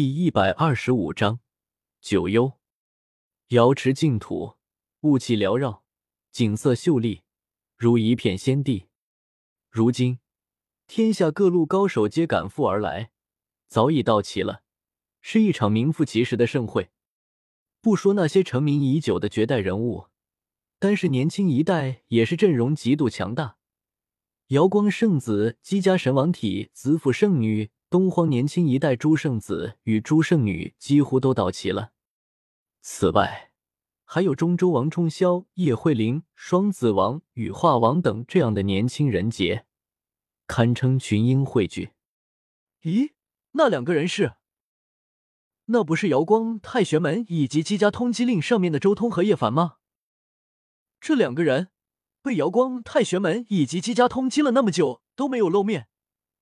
第一百二十五章九幽。瑶池净土，雾气缭绕，景色秀丽，如一片仙地。如今，天下各路高手皆赶赴而来，早已到齐了，是一场名副其实的盛会。不说那些成名已久的绝代人物，单是年轻一代也是阵容极度强大。瑶光圣子、姬家神王体、紫府圣女。东荒年轻一代诸圣子与诸圣女几乎都到齐了，此外还有中州王冲霄、叶慧玲、双子王、羽化王等这样的年轻人杰，堪称群英汇聚。咦，那两个人是？那不是瑶光太玄门以及姬家通缉令上面的周通和叶凡吗？这两个人被瑶光太玄门以及姬家通缉了那么久都没有露面。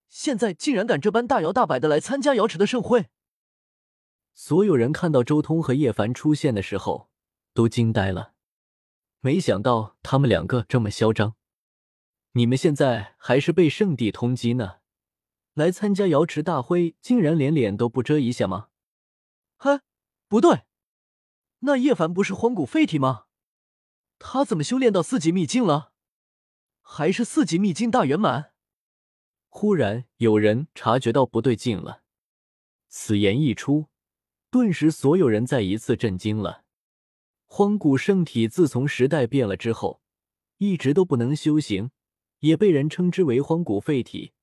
现在竟然敢这般大摇大摆的来参加瑶池的盛会！所有人看到周通和叶凡出现的时候，都惊呆了。没想到他们两个这么嚣张。你们现在还是被圣地通缉呢，来参加瑶池大会，竟然连脸都不遮一下吗？嘿，不对，那叶凡不是荒古废体吗？他怎么修炼到四级秘境了？还是四级秘境大圆满？忽然有人察觉到不对劲了，此言一出，顿时所有人再一次震惊了。荒古圣体自从时代变了之后，一直都不能修行，也被人称之为荒古废体。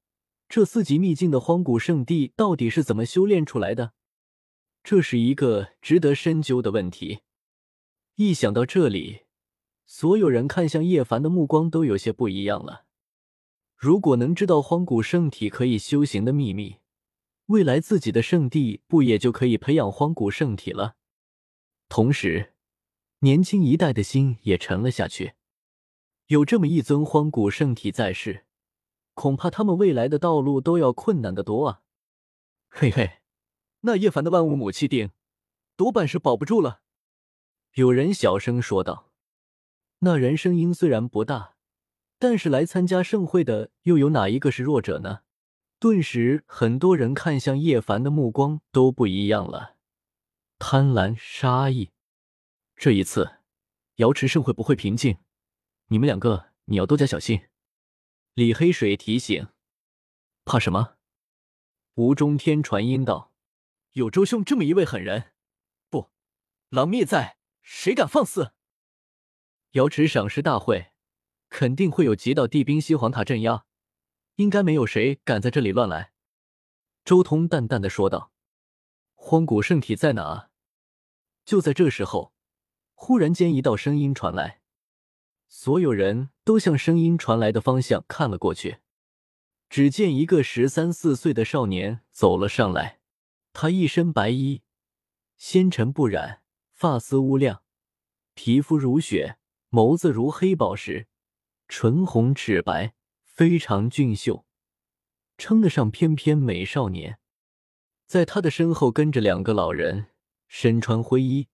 这四级秘境的荒古圣地到底是怎么修炼出来的？这是一个值得深究的问题。一想到这里，所有人看向叶凡的目光都有些不一样了。如果能知道荒古圣体可以修行的秘密，未来自己的圣地不也就可以培养荒古圣体了？同时，年轻一代的心也沉了下去。有这么一尊荒古圣体在世，恐怕他们未来的道路都要困难的多啊！嘿嘿，那叶凡的万物母气定，多半是保不住了。有人小声说道。那人声音虽然不大。但是来参加盛会的又有哪一个是弱者呢？顿时，很多人看向叶凡的目光都不一样了，贪婪、杀意。这一次，瑶池盛会不会平静，你们两个你要多加小心。李黑水提醒：“怕什么？”吴中天传音道：“有周兄这么一位狠人，不，狼灭在，谁敢放肆？”瑶池赏识大会。肯定会有极道地兵西皇塔镇压，应该没有谁敢在这里乱来。”周通淡淡的说道。“荒古圣体在哪？”就在这时候，忽然间一道声音传来，所有人都向声音传来的方向看了过去。只见一个十三四岁的少年走了上来，他一身白衣，纤尘不染，发丝乌亮，皮肤如雪，眸子如黑宝石。唇红齿白，非常俊秀，称得上翩翩美少年。在他的身后跟着两个老人，身穿灰衣，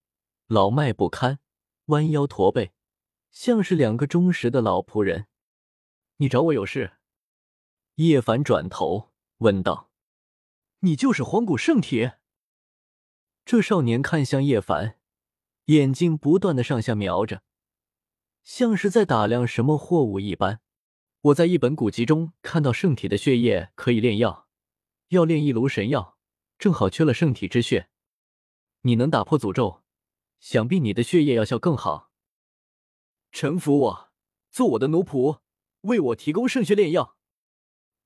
老迈不堪，弯腰驼背，像是两个忠实的老仆人。你找我有事？叶凡转头问道：“你就是荒古圣体？”这少年看向叶凡，眼睛不断的上下瞄着。像是在打量什么货物一般。我在一本古籍中看到圣体的血液可以炼药，要炼一炉神药，正好缺了圣体之血。你能打破诅咒，想必你的血液药效更好。臣服我，做我的奴仆，为我提供圣血炼药。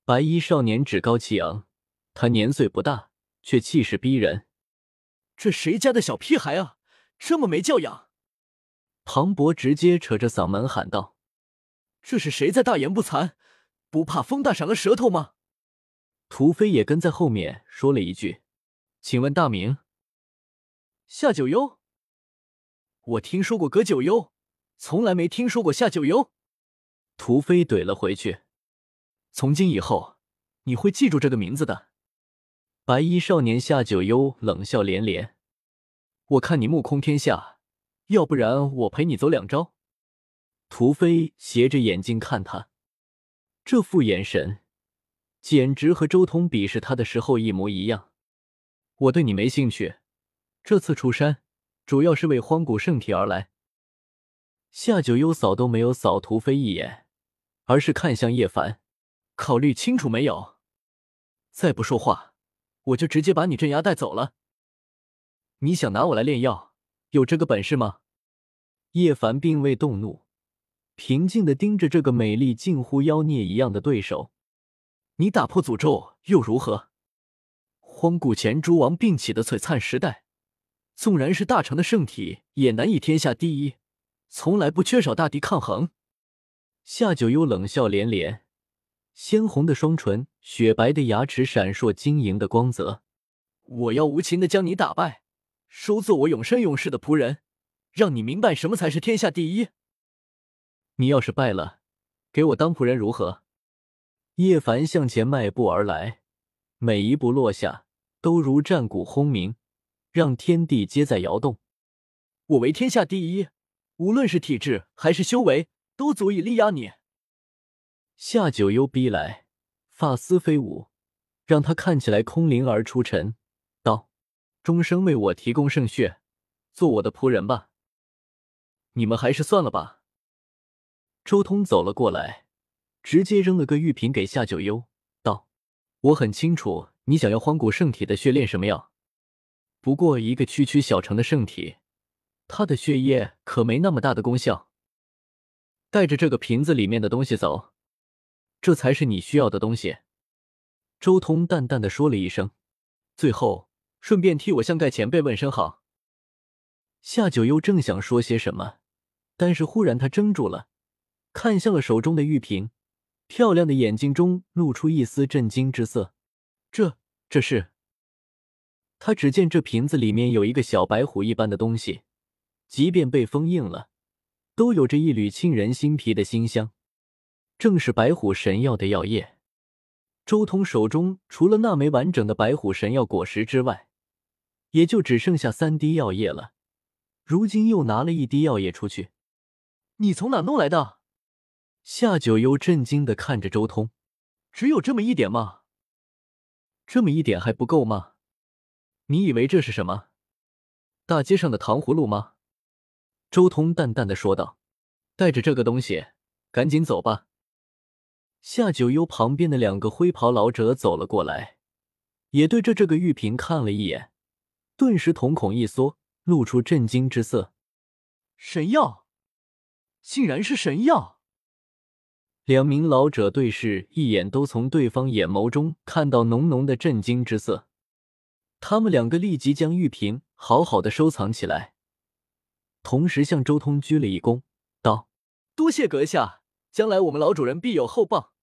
白衣少年趾高气昂，他年岁不大，却气势逼人。这谁家的小屁孩啊，这么没教养！庞博直接扯着嗓门喊道：“这是谁在大言不惭？不怕风大闪了舌头吗？”屠飞也跟在后面说了一句：“请问大名？”夏九幽。我听说过葛九幽，从来没听说过夏九幽。屠飞怼了回去：“从今以后，你会记住这个名字的。”白衣少年夏九幽冷笑连连：“我看你目空天下。”要不然我陪你走两招。屠飞斜着眼睛看他，这副眼神简直和周通鄙视他的时候一模一样。我对你没兴趣。这次出山，主要是为荒古圣体而来。夏九幽扫都没有扫屠飞一眼，而是看向叶凡，考虑清楚没有？再不说话，我就直接把你镇压带走了。你想拿我来炼药，有这个本事吗？叶凡并未动怒，平静的盯着这个美丽近乎妖孽一样的对手。你打破诅咒又如何？荒古前诸王并起的璀璨时代，纵然是大成的圣体，也难以天下第一。从来不缺少大敌抗衡。夏九幽冷笑连连，鲜红的双唇，雪白的牙齿闪烁晶莹的光泽。我要无情的将你打败，收做我永生永世的仆人，让你明白什么才是天下第一。你要是败了，给我当仆人如何？叶凡向前迈步而来，每一步落下都如战鼓轰鸣，让天地皆在摇动。我为天下第一，无论是体质还是修为，都足以力压你。夏九幽逼来，发丝飞舞，让他看起来空灵而出尘。：“终生为我提供圣血，做我的仆人吧。你们还是算了吧。”周通走了过来。直接扔了个玉瓶给夏九幽，道：“我很清楚你想要荒古圣体的血炼什么药，不过一个区区小城的圣体，它的血液可没那么大的功效。带着这个瓶子里面的东西走，这才是你需要的东西。”周通淡淡的说了一声，最后顺便替我向盖前辈问声好。夏九幽正想说些什么，但是忽然他怔住了，看向了手中的玉瓶。漂亮的眼睛中露出一丝震惊之色，这这是？他只见这瓶子里面有一个小白虎一般的东西，即便被封印了，都有着一缕沁人心脾的馨香，正是白虎神药的药液。周通手中除了那枚完整的白虎神药果实之外，也就只剩下三滴药液了。如今又拿了一滴药液出去，你从哪弄来的？夏九幽震惊的看着周通，只有这么一点吗？这么一点还不够吗？你以为这是什么？大街上的糖葫芦吗？周通淡淡的说道：“带着这个东西，赶紧走吧。”夏九幽旁边的两个灰袍老者走了过来，也对着这个玉瓶看了一眼，顿时瞳孔一缩，露出震惊之色：“神药，竟然是神药！”两名老者对视一眼，都从对方眼眸中看到浓浓的震惊之色。他们两个立即将玉瓶好好的收藏起来，同时向周通鞠了一躬，道：“多谢阁下，将来我们老主人必有厚报。”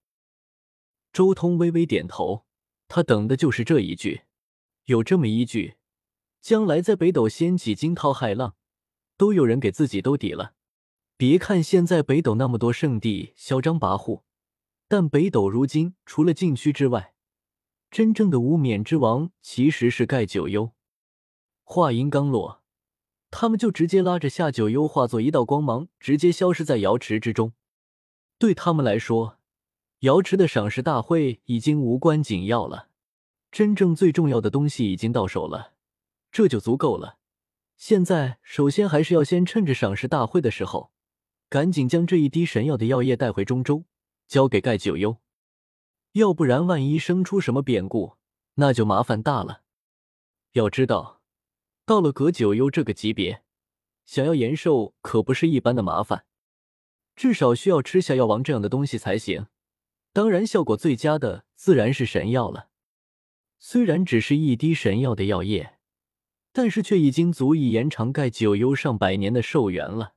周通微微点头，他等的就是这一句。有这么一句，将来在北斗掀起惊涛骇浪，都有人给自己兜底了。别看现在北斗那么多圣地嚣张跋扈，但北斗如今除了禁区之外，真正的无冕之王其实是盖九幽。话音刚落，他们就直接拉着夏九幽化作一道光芒，直接消失在瑶池之中。对他们来说，瑶池的赏识大会已经无关紧要了，真正最重要的东西已经到手了，这就足够了。现在，首先还是要先趁着赏识大会的时候。赶紧将这一滴神药的药液带回中州，交给盖九幽，要不然万一生出什么变故，那就麻烦大了。要知道，到了葛九幽这个级别，想要延寿可不是一般的麻烦，至少需要吃下药王这样的东西才行。当然，效果最佳的自然是神药了。虽然只是一滴神药的药液，但是却已经足以延长盖九幽上百年的寿元了。